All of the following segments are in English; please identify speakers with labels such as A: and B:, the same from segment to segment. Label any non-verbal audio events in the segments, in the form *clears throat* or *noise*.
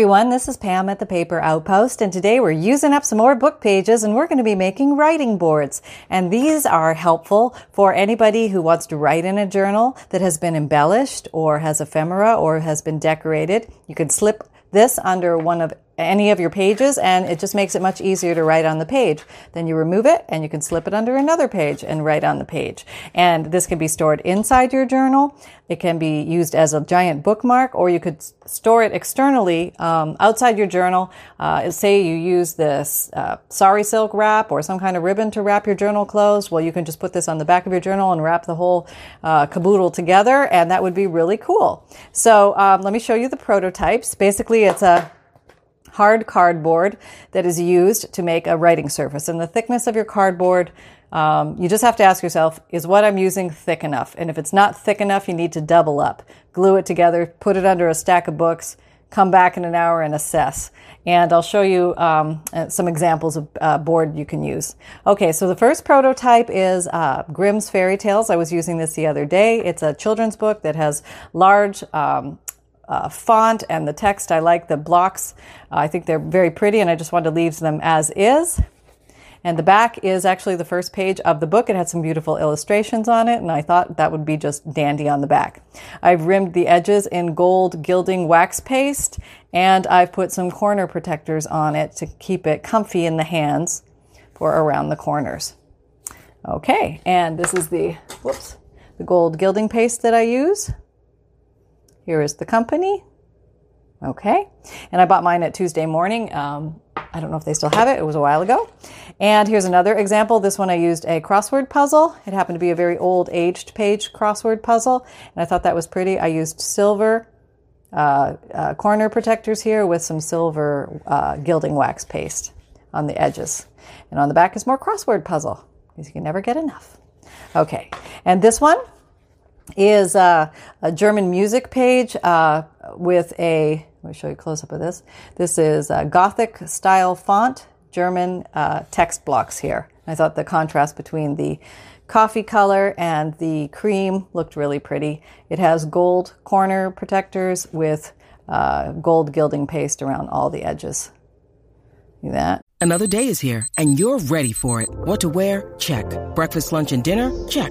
A: everyone, this is Pam at the Paper Outpost, and today we're using up some more book pages and we're going to be making writing boards. And these are helpful for anybody who wants to write in a journal that has been embellished or has ephemera or has been decorated. You can slip this under one of any of your pages and it just makes it much easier to write on the page. Then you remove it and you can slip it under another page and write on the page. And this can be stored inside your journal. It can be used as a giant bookmark or you could store it externally um, outside your journal. Uh, say you use this uh, sari silk wrap or some kind of ribbon to wrap your journal closed. Well, you can just put this on the back of your journal and wrap the whole uh, caboodle together and that would be really cool. So um, let me show you the prototypes. Basically, it's a hard cardboard that is used to make a writing surface. And the thickness of your cardboard, um, you just have to ask yourself, is what I'm using thick enough? And if it's not thick enough, you need to double up. Glue it together, put it under a stack of books, come back in an hour and assess. And I'll show you um, uh, some examples of uh, board you can use. Okay, so the first prototype is uh, Grimm's Fairy Tales. I was using this the other day. It's a children's book that has large um, uh, font and the text. I like the blocks. Uh, I think they're very pretty and I just wanted to leave them as is. And the back is actually the first page of the book. It had some beautiful illustrations on it, and I thought that would be just dandy on the back. I've rimmed the edges in gold gilding wax paste, and I've put some corner protectors on it to keep it comfy in the hands for around the corners. Okay, and this is the, whoops, the gold gilding paste that I use. Here is the company. Okay. And I bought mine at Tuesday morning. Um, I don't know if they still have it. It was a while ago. And here's another example. This one I used a crossword puzzle. It happened to be a very old aged page crossword puzzle. And I thought that was pretty. I used silver uh, uh, corner protectors here with some silver uh, gilding wax paste on the edges. And on the back is more crossword puzzle because you can never get enough. Okay. And this one, is uh, a German music page uh, with a, let me show you a close up of this. This is a Gothic style font, German uh, text blocks here. I thought the contrast between the coffee color and the cream looked really pretty. It has gold corner protectors with uh, gold gilding paste around all the edges. See that?
B: Another day is here and you're ready for it. What to wear? Check. Breakfast, lunch, and dinner? Check.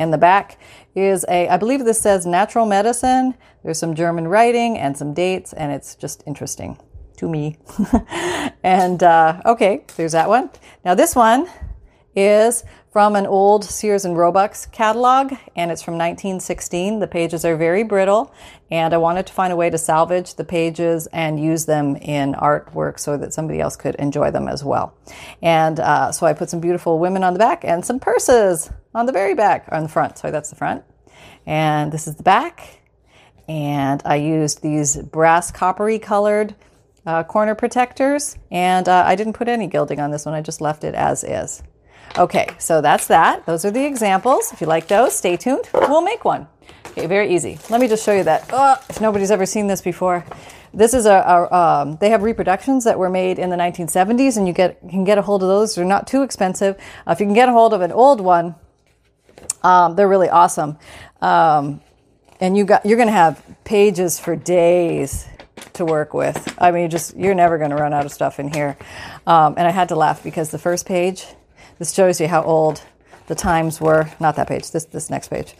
A: In the back is a, I believe this says natural medicine. There's some German writing and some dates, and it's just interesting to me. *laughs* and uh, okay, there's that one. Now, this one is from an old Sears and Roebuck's catalog, and it's from 1916. The pages are very brittle, and I wanted to find a way to salvage the pages and use them in artwork so that somebody else could enjoy them as well. And uh, so I put some beautiful women on the back and some purses on the very back, on the front. Sorry, that's the front. And this is the back. And I used these brass coppery colored uh, corner protectors, and uh, I didn't put any gilding on this one. I just left it as is. Okay, so that's that. Those are the examples. If you like those, stay tuned. We'll make one. Okay, very easy. Let me just show you that. Oh, if nobody's ever seen this before, this is a, a um, they have reproductions that were made in the 1970s, and you get can get a hold of those. They're not too expensive. Uh, if you can get a hold of an old one, um, they're really awesome. Um, and you got you're going to have pages for days to work with. I mean, just you're never going to run out of stuff in here. Um, and I had to laugh because the first page this shows you how old the times were. Not that page. This this next page.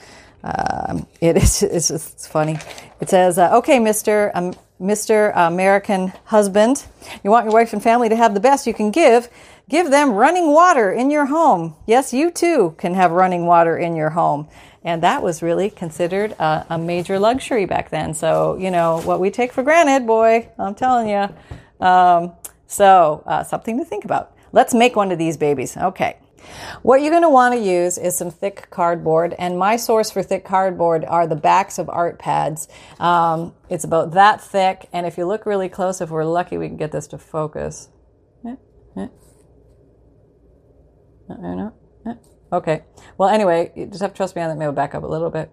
A: Um, it is *laughs* it's just it's funny. It says, uh, "Okay, Mister um, Mister American husband, you want your wife and family to have the best you can give. Give them running water in your home. Yes, you too can have running water in your home." And that was really considered a, a major luxury back then. So, you know, what we take for granted, boy, I'm telling you. Um, so, uh, something to think about. Let's make one of these babies. Okay. What you're going to want to use is some thick cardboard, and my source for thick cardboard are the backs of art pads. Um, it's about that thick, and if you look really close, if we're lucky, we can get this to focus. Eh, eh. Eh. Okay. Well, anyway, you just have to trust me on that. Maybe back up a little bit.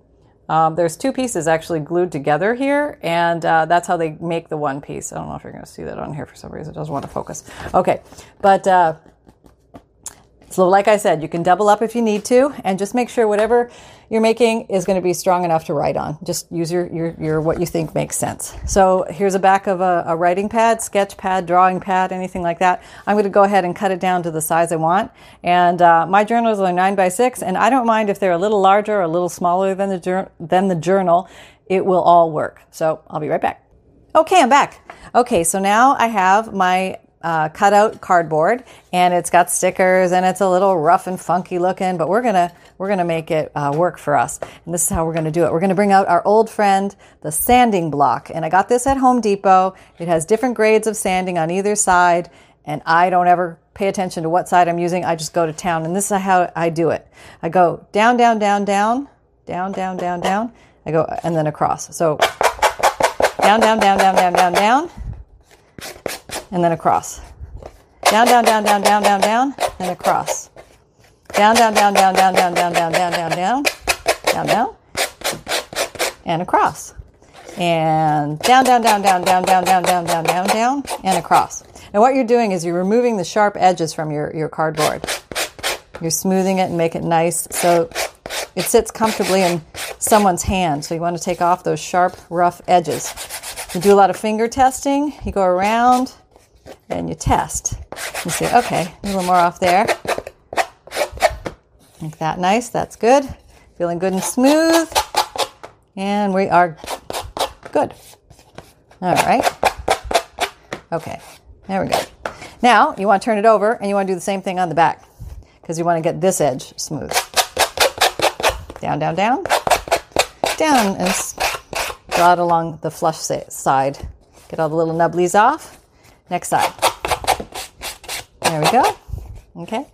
A: Um, there's two pieces actually glued together here, and uh, that's how they make the one piece. I don't know if you're going to see that on here for some reason. It doesn't want to focus. Okay, but uh, so like I said, you can double up if you need to, and just make sure whatever you're making is going to be strong enough to write on. Just use your, your, your what you think makes sense. So here's a back of a, a writing pad, sketch pad, drawing pad, anything like that. I'm going to go ahead and cut it down to the size I want. And uh, my journals are nine by six, and I don't mind if they're a little larger or a little smaller than the than the journal. It will all work. So I'll be right back. Okay, I'm back. Okay, so now I have my uh, cutout cardboard and it's got stickers and it's a little rough and funky looking but we're gonna we're gonna make it uh, work for us and this is how we're gonna do it we're gonna bring out our old friend the sanding block and i got this at home depot it has different grades of sanding on either side and i don't ever pay attention to what side i'm using i just go to town and this is how i do it i go down down down down down down down down i go and then across so down down down down down down down and then across. Down, down, down, down, down, down, down, and across. Down, down, down, down, down, down, down, down, down, down, down, down, down, and across. And down, down, down, down, down, down, down, down, down, down, down, and across. And what you're doing is you're removing the sharp edges from your, your cardboard. You're smoothing it and make it nice so it sits comfortably in someone's hand. So you want to take off those sharp, rough edges. You do a lot of finger testing. You go around and you test. You say, okay, a little more off there. Make that nice. That's good. Feeling good and smooth. And we are good. All right. Okay, there we go. Now you want to turn it over and you want to do the same thing on the back because you want to get this edge smooth. Down, down, down, down, and draw it along the flush side. Get all the little nubblies off. Next side. There we go. Okay.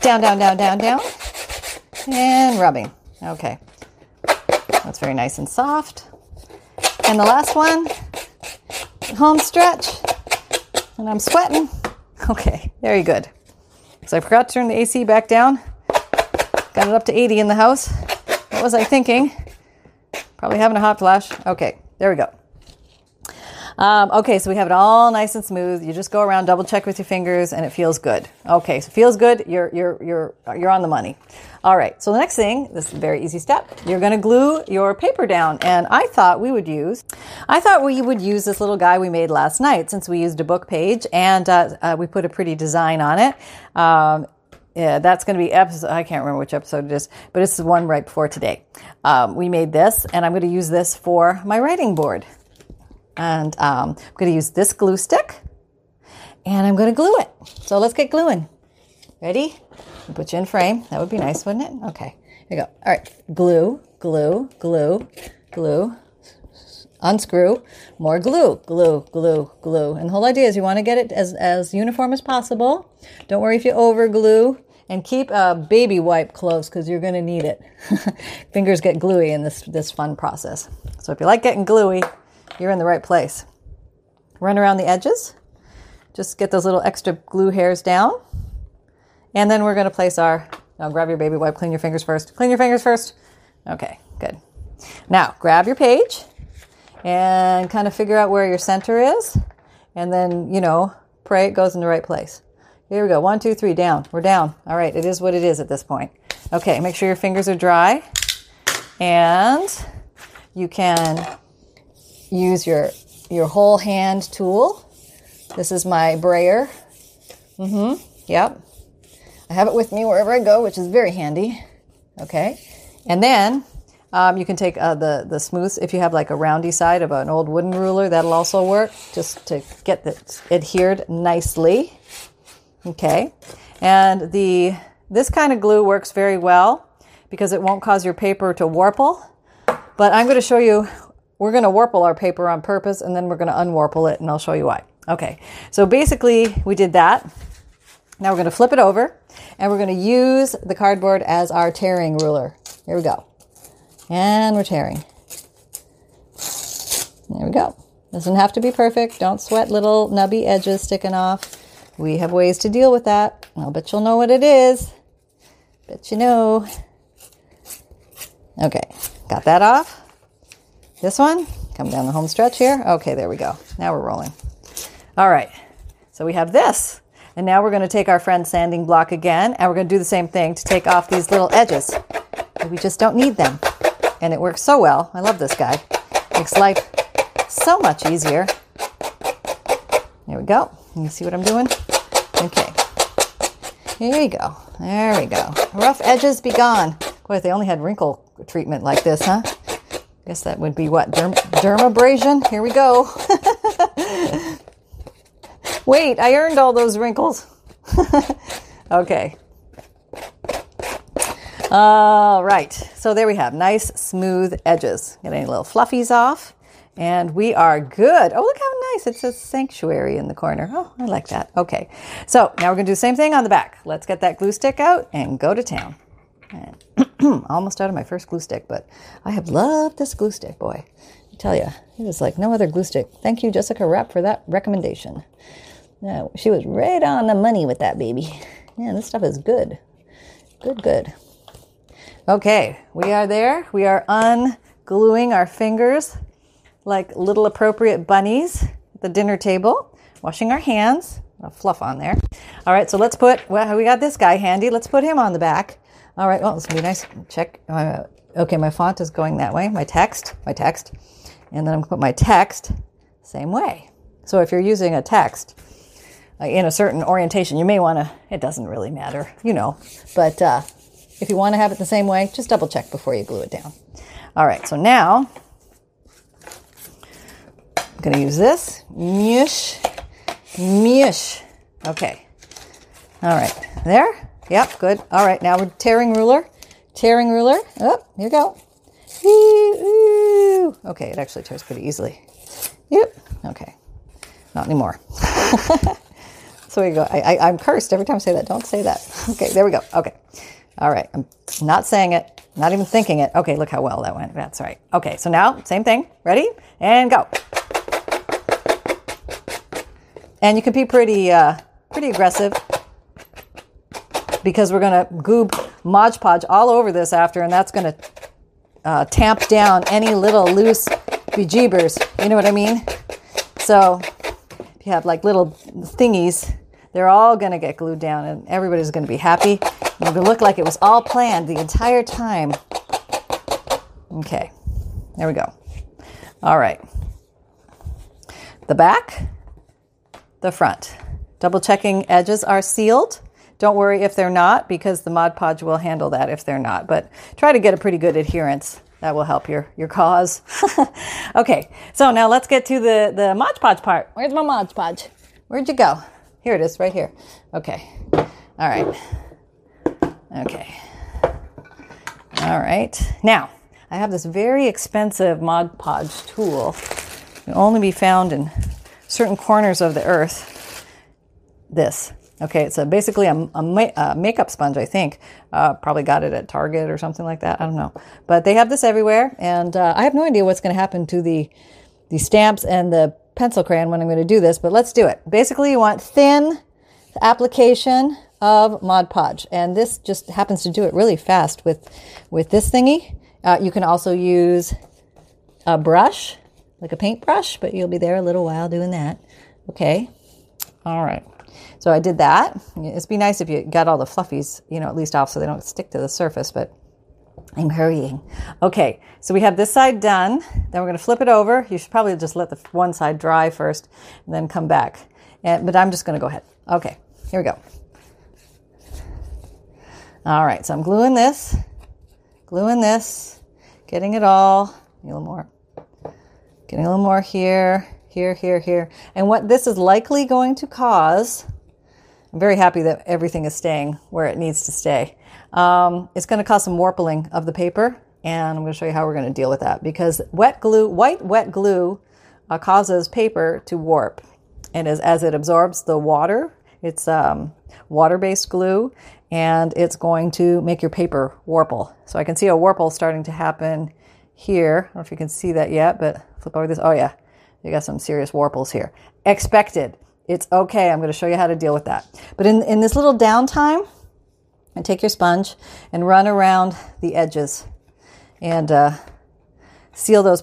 A: Down, down, down, down, down. And rubbing. Okay. That's very nice and soft. And the last one, home stretch. And I'm sweating. *laughs* Okay, very good. So I forgot to turn the AC back down. Got it up to 80 in the house. What was I thinking? Probably having a hot flash. Okay, there we go. Um, okay, so we have it all nice and smooth. You just go around, double check with your fingers, and it feels good. Okay, so feels good. You're you're you're you're on the money. All right. So the next thing, this is a very easy step. You're going to glue your paper down, and I thought we would use, I thought we would use this little guy we made last night since we used a book page and uh, uh, we put a pretty design on it. Um, yeah, that's going to be episode. I can't remember which episode it is, but it's the one right before today. Um, we made this, and I'm going to use this for my writing board. And um, I'm going to use this glue stick, and I'm going to glue it. So let's get gluing. Ready? Put you in frame. That would be nice, wouldn't it? Okay. Here you go. All right. Glue, glue, glue, glue. Unscrew, more glue, glue, glue, glue. And the whole idea is you want to get it as, as uniform as possible. Don't worry if you over glue and keep a baby wipe close because you're going to need it. *laughs* Fingers get gluey in this, this fun process. So if you like getting gluey, you're in the right place. Run around the edges. Just get those little extra glue hairs down. And then we're going to place our, now grab your baby wipe, clean your fingers first. Clean your fingers first. Okay, good. Now grab your page and kind of figure out where your center is. And then, you know, pray it goes in the right place. Here we go. One, two, three, down. We're down. All right. It is what it is at this point. Okay. Make sure your fingers are dry. And you can use your, your whole hand tool. This is my brayer. Mm-hmm. Yep. I have it with me wherever I go, which is very handy. Okay. And then um, you can take uh, the the smooth if you have like a roundy side of an old wooden ruler. That'll also work just to get it adhered nicely. Okay. And the this kind of glue works very well because it won't cause your paper to warple. But I'm going to show you, we're going to warple our paper on purpose and then we're going to unwarple it and I'll show you why. Okay. So basically we did that. Now we're going to flip it over and we're going to use the cardboard as our tearing ruler. Here we go. And we're tearing. There we go. Doesn't have to be perfect. Don't sweat little nubby edges sticking off. We have ways to deal with that. I'll bet you'll know what it is. Bet you know. Okay, got that off. This one, come down the home stretch here. Okay, there we go. Now we're rolling. All right, so we have this. And now we're going to take our friend sanding block again, and we're going to do the same thing to take off these little edges. We just don't need them. And it works so well. I love this guy. Makes life so much easier. There we go. You see what I'm doing? Okay. Here you go. There we go. Rough edges be gone. Boy, if they only had wrinkle treatment like this, huh? I guess that would be what? Derm- dermabrasion? Here we go. *laughs* Wait, I earned all those wrinkles. *laughs* okay. All right. So there we have nice smooth edges. Get any little fluffies off. And we are good. Oh, look how nice. It says sanctuary in the corner. Oh, I like that. Okay. So now we're going to do the same thing on the back. Let's get that glue stick out and go to town. And *clears throat* almost out of my first glue stick, but I have loved this glue stick, boy. I tell you, it is like no other glue stick. Thank you, Jessica Rapp, for that recommendation. Yeah, she was right on the money with that baby. *laughs* Yeah, this stuff is good. Good, good. Okay, we are there. We are ungluing our fingers like little appropriate bunnies the dinner table, washing our hands. A fluff on there. All right, so let's put, well, we got this guy handy. Let's put him on the back. All right, well, this gonna be nice. Check. Uh, okay, my font is going that way. My text, my text. And then I'm gonna put my text same way. So if you're using a text uh, in a certain orientation, you may wanna, it doesn't really matter, you know. But uh, if you wanna have it the same way, just double check before you glue it down. All right, so now To use this. Mush. Mush. Okay. All right. There. Yep. Good. All right. Now we're tearing ruler. Tearing ruler. Oh, here we go. Okay. It actually tears pretty easily. Yep. Okay. Not anymore. *laughs* so we go. I, I, I'm cursed every time I say that. Don't say that. *laughs* Okay. There we go. Okay. All right. I'm not saying it. Not even thinking it. Okay. Look how well that went. That's right. Okay. So now, same thing. Ready? And go. And you can be pretty, uh, pretty aggressive because we're going to goob Mod Podge all over this after, and that's going to uh, tamp down any little loose bejeebers. You know what I mean? So if you have like little thingies, they're all going to get glued down, and everybody's going to be happy. To look like it was all planned the entire time. Okay, there we go. All right. The back the front. Double checking edges are sealed. Don't worry if they're not because the Mod Podge will handle that if they're not, but try to get a pretty good adherence. That will help your, your cause. *laughs* okay, so now let's get to the, the Mod Podge part. Where's my Mod Podge? Where'd you go? Here it is, right here. Okay, all right. Okay. All right. Now, I have this very expensive Mod Podge tool. It can only be found in certain corners of the earth. This. Okay, it's a, basically a, a, a, makeup sponge, I think. Uh, probably got it at Target or something like that. I don't know. But they have this everywhere, and uh, I have no idea what's going to happen to the, the stamps and the pencil crayon when I'm going to do this, but let's do it. Basically, you want thin application of Mod Podge, and this just happens to do it really fast with, with this thingy. Uh, you can also use a brush like a paintbrush, but you'll be there a little while doing that. Okay. All right. So I did that. It'd be nice if you got all the fluffies, you know, at least off so they don't stick to the surface, but I'm hurrying. Okay. So we have this side done. Then we're going to flip it over. You should probably just let the one side dry first and then come back. And, but I'm just going to go ahead. Okay. Here we go. All right. So I'm gluing this, gluing this, getting it all. A little more. Getting a little more here, here, here, here. And what this is likely going to cause, I'm very happy that everything is staying where it needs to stay. Um, it's going to cause some warping of the paper, and I'm going to show you how we're going to deal with that because wet glue, white wet glue, uh, causes paper to warp, and as, as it absorbs the water, it's um, water-based glue, and it's going to make your paper warple. So I can see a warple starting to happen here. I don't know if you can see that yet, but flip over this. Oh yeah, you got some serious warples here. Expected. It's okay. I'm going to show you how to deal with that. But in, in this little downtime, And take your sponge and run around the edges and uh, seal those.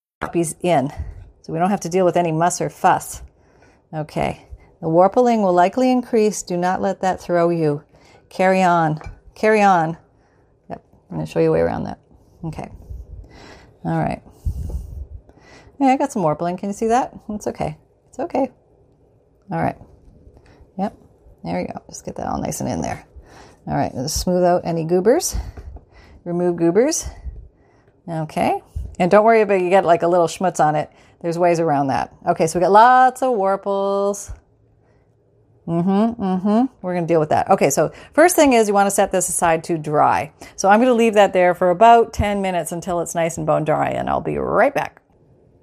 A: Poppies in, so we don't have to deal with any muss or fuss. Okay, the warpling will likely increase. Do not let that throw you. Carry on, carry on. Yep, I'm going to show you a way around that. Okay, all right. Yeah, I got some warpling. Can you see that? It's okay. It's okay. All right. Yep, there we go. Just get that all nice and in there. All right, let's smooth out any goobers. Remove goobers. Okay. And don't worry about you get like a little schmutz on it. There's ways around that. Okay, so we got lots of warples. Mm-hmm, mm-hmm. We're going to deal with that. Okay, so first thing is you want to set this aside to dry. So I'm going to leave that there for about 10 minutes until it's nice and bone dry, and I'll be right back.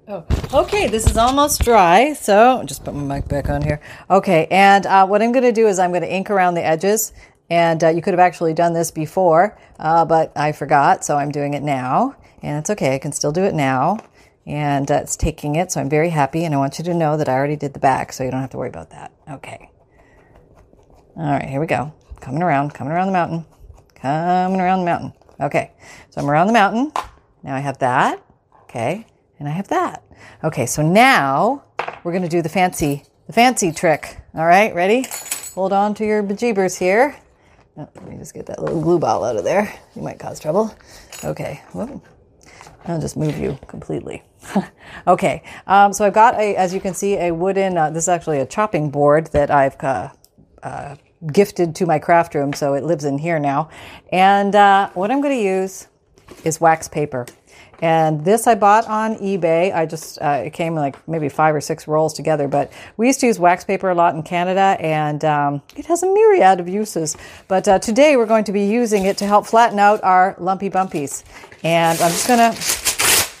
A: Oh, okay, this is almost dry, so just put my mic back on here. Okay, and uh, what I'm going to do is I'm going to ink around the edges, and uh, you could have actually done this before, uh, but I forgot, so I'm doing it now and it's okay. I can still do it now. And uh, it's taking it, so I'm very happy. And I want you to know that I already did the back, so you don't have to worry about that. Okay. All right, here we go. Coming around, coming around the mountain, coming around the mountain. Okay, so I'm around the mountain. Now I have that. Okay, and I have that. Okay, so now we're to do the fancy, the fancy trick. All right, ready? Hold on to your bejeebers here. Oh, let me just get that little glue ball out of there. You might cause trouble. Okay. Whoa. I'll just move you completely. *laughs* okay, um, so I've got a, as you can see, a wooden. Uh, this is actually a chopping board that I've uh, uh, gifted to my craft room, so it lives in here now. And uh, what I'm going to use is wax paper. And this I bought on eBay. I just, uh, it came like maybe five or six rolls together, but we used to use wax paper a lot in Canada and um, it has a myriad of uses. But uh, today we're going to be using it to help flatten out our lumpy bumpies. And I'm just going to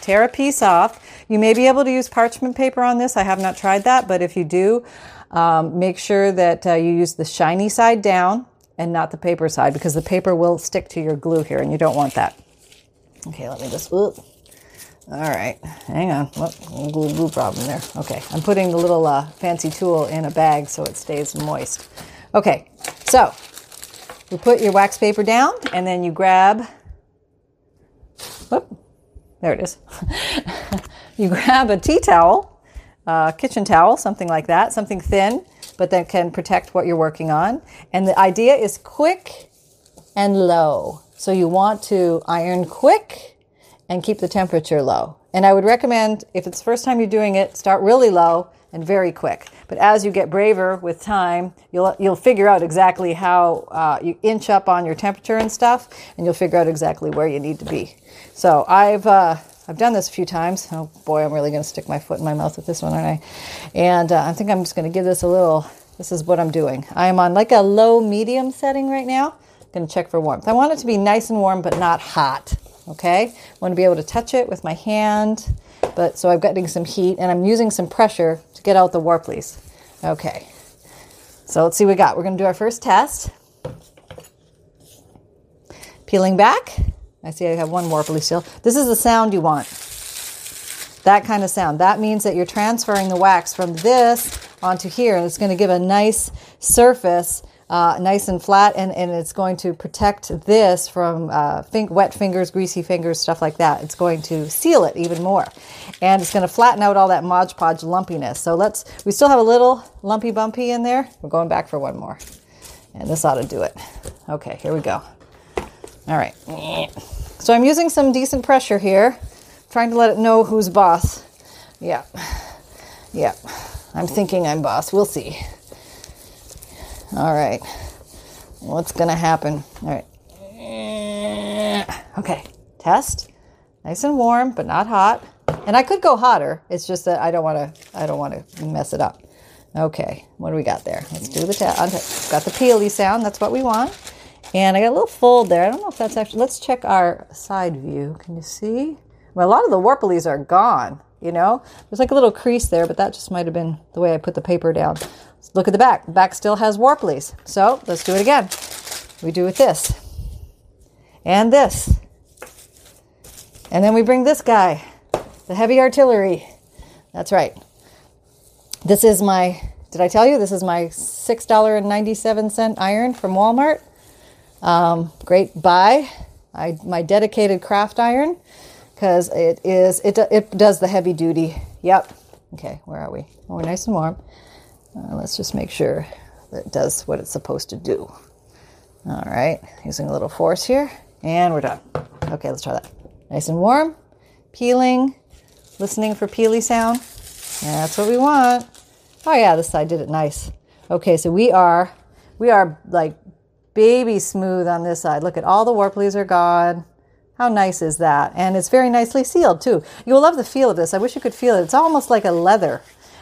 A: tear a piece off. You may be able to use parchment paper on this. I have not tried that, but if you do, um, make sure that uh, you use the shiny side down and not the paper side because the paper will stick to your glue here and you don't want that. Okay, let me just. Whoop. All right, hang on. Whoop, glue, glue problem there. Okay, I'm putting the little uh, fancy tool in a bag so it stays moist. Okay, so you put your wax paper down and then you grab. Whoop, there it is. *laughs* you grab a tea towel, uh, kitchen towel, something like that, something thin, but that can protect what you're working on. And the idea is quick and low. So you want to iron quick and keep the temperature low. And I would recommend, if it's the first time you're doing it, start really low and very quick. But as you get braver with time, you'll you'll figure out exactly how uh, you inch up on your temperature and stuff, and you'll figure out exactly where you need to be. So I've uh, I've done this a few times. Oh boy, I'm really going to stick my foot in my mouth with this one, aren't I? And uh, I think I'm just going to give this a little. This is what I'm doing. I'm on like a low medium setting right now. Going to check for warmth. I want it to be nice and warm, but not hot. Okay. I want to be able to touch it with my hand, but so I'm getting some heat and I'm using some pressure to get out the warplies. Okay. So let's see what we got. We're going to do our first test. Peeling back. I see I have one warply still. This is the sound you want. That kind of sound. That means that you're transferring the wax from this onto here, and it's going to give a nice surface uh, nice and flat, and, and it's going to protect this from uh, fin- wet fingers, greasy fingers, stuff like that. It's going to seal it even more, and it's going to flatten out all that Mod Podge lumpiness. So let's. We still have a little lumpy bumpy in there. We're going back for one more, and this ought to do it. Okay, here we go. All right. So I'm using some decent pressure here, trying to let it know who's boss. Yeah, yeah. I'm thinking I'm boss. We'll see. All right. What's going to happen? All right. Okay. Test. Nice and warm, but not hot. And I could go hotter. It's just that I don't want to. I don't want to mess it up. Okay. What do we got there? Let's do the test. Uh, got the peely sound. That's what we want. And I got a little fold there. I don't know if that's actually, let's check our side view. Can you see? Well, a lot of the warpleys are gone, you know? There's like a little crease there, but that just might have been the way I put the paper down. Let's look at the back. The back still has warpleys. So let's do it again. We do it this. And this. And then we bring this guy, the heavy artillery. That's right. This is my, did I tell you? This is my $6.97 iron from Walmart. Um, great buy. I, my dedicated craft iron because it is, it, it does the heavy duty. Yep. Okay, where are we? We're nice and warm. Uh, let's just make sure that it does what it's supposed to do. All right, using a little force here, and we're done. Okay, let's try that. Nice and warm, peeling, listening for peely sound. That's what we want. Oh yeah, this side did it nice. Okay, so we are we are like baby smooth on this side. Look at all the warpleys are gone. How nice is that? And it's very nicely sealed too. You'll love the feel of this. I wish you could feel it. It's almost like a leather.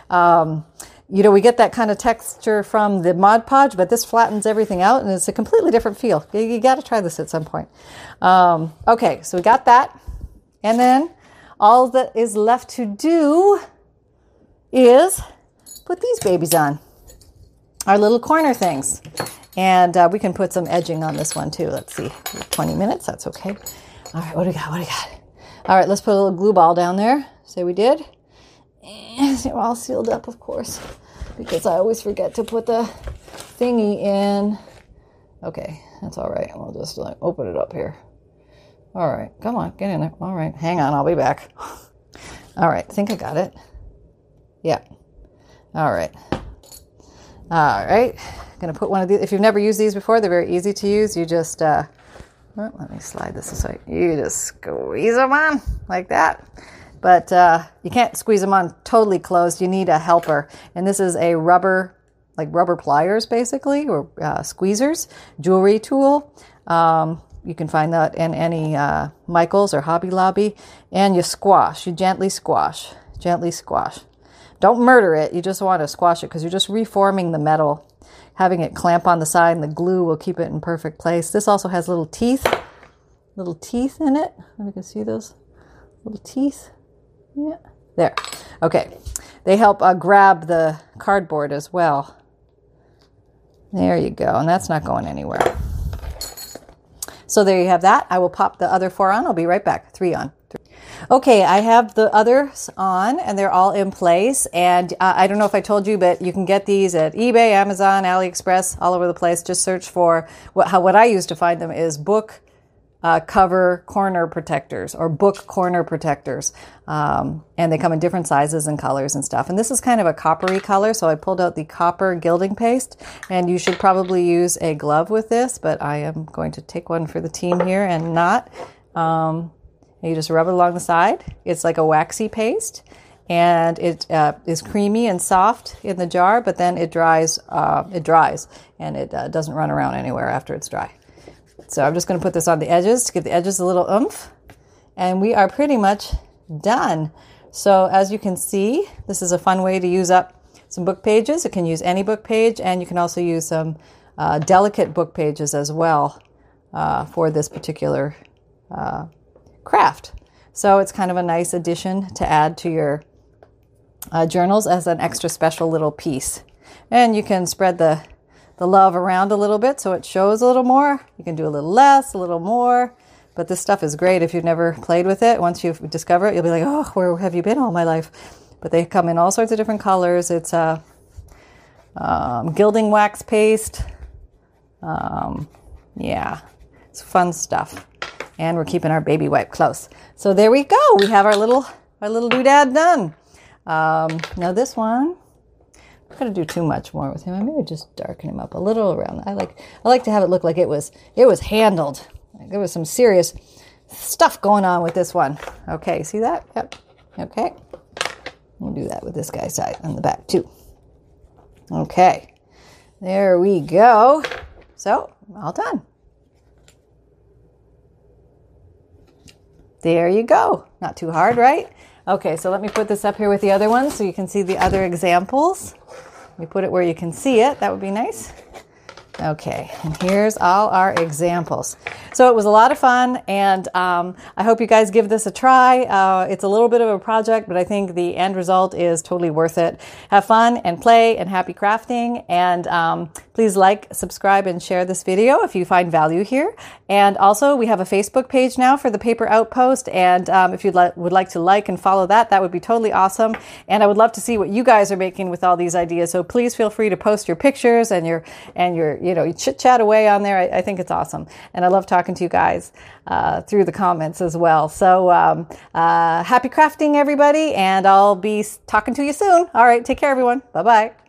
A: Um, you know, we get that kind of texture from the Mod Podge, but this flattens everything out and it's a completely different feel. You, you got to try this at some point. Um, okay, so we got that. And then all that is left to do is put these babies on our little corner things. And uh, we can put some edging on this one too. Let's see, 20 minutes, that's okay. All right, what do we got? What do we got? All right, let's put a little glue ball down there. Say we did. And *laughs* they're all sealed up, of course, because I always forget to put the thingy in. Okay, that's all right. We'll just like open it up here. All right, come on, get in there. All right, hang on, I'll be back. *laughs* All right, think I got it. Yeah. All right. All right. Gonna put one of these. If you've never used these before, they're very easy to use. You just, uh, well, let me slide this aside. You just squeeze them on like that. But uh, you can't squeeze them on totally closed. You need a helper. And this is a rubber, like rubber pliers basically, or uh, squeezers, jewelry tool. Um, you can find that in any uh, Michaels or Hobby Lobby. And you squash, you gently squash, gently squash. Don't murder it. You just want to squash it because you're just reforming the metal. Having it clamp on the side and the glue will keep it in perfect place. This also has little teeth, little teeth in it. You can see those little teeth. Yeah, there. Okay. They help uh, grab the cardboard as well. There you go. And that's not going anywhere. So there you have that. I will pop the other four on. I'll be right back. Three on. Okay, I have the others on and they're all in place. And uh, I don't know if I told you, but you can get these at eBay, Amazon, AliExpress, all over the place. Just search for what, how, what I use to find them is book uh, cover corner protectors or book corner protectors. Um, and they come in different sizes and colors and stuff. And this is kind of a coppery color, so I pulled out the copper gilding paste. And you should probably use a glove with this, but I am going to take one for the team here and not. Um, you just rub it along the side. It's like a waxy paste, and it uh, is creamy and soft in the jar, but then it dries. Uh, it dries, and it uh, doesn't run around anywhere after it's dry. So I'm just going to put this on the edges to give the edges a little oomph, and we are pretty much done. So as you can see, this is a fun way to use up some book pages. It can use any book page, and you can also use some uh, delicate book pages as well uh, for this particular uh, craft. So it's kind of a nice addition to add to your uh, journals as an extra special little piece. And you can spread the, the love around a little bit so it shows a little more. You can do a little less, a little more. But this stuff is great if you've never played with it. Once you discover it, you'll be like, oh, where have you been all my life? But they come in all sorts of different colors. It's a um, gilding wax paste. Um, yeah, it's fun stuff and we're keeping our baby wipe close. So there we go. We have our little our little doodad done. Um, now this one, I'm gonna do too much more with him. I maybe just darken him up a little around. I like I like to have it look like it was it was handled. Like there was some serious stuff going on with this one. Okay, see that? Yep. Okay. We'll do that with this guy's side on the back too. Okay. There we go. So all done. There you go. Not too hard, right? Okay, so let me put this up here with the other ones so you can see the other examples. Let me put it where you can see it. That would be nice. Okay, and here's all our examples. So it was a lot of fun, and um, I hope you guys give this a try. Uh, it's a little bit of a project, but I think the end result is totally worth it. Have fun and play and happy crafting, and um, please like, subscribe, and share this video if you find value here. And also, we have a Facebook page now for the Paper Outpost, and um, if you li- would like to like and follow that, that would be totally awesome. And I would love to see what you guys are making with all these ideas. So please feel free to post your pictures and your and your you know, you chit chat away on there. I, I, think it's awesome. And I love talking to you guys uh, through the comments as well. So um, uh, happy crafting, everybody. And I'll be talking to you soon. All right. Take care, everyone. Bye bye.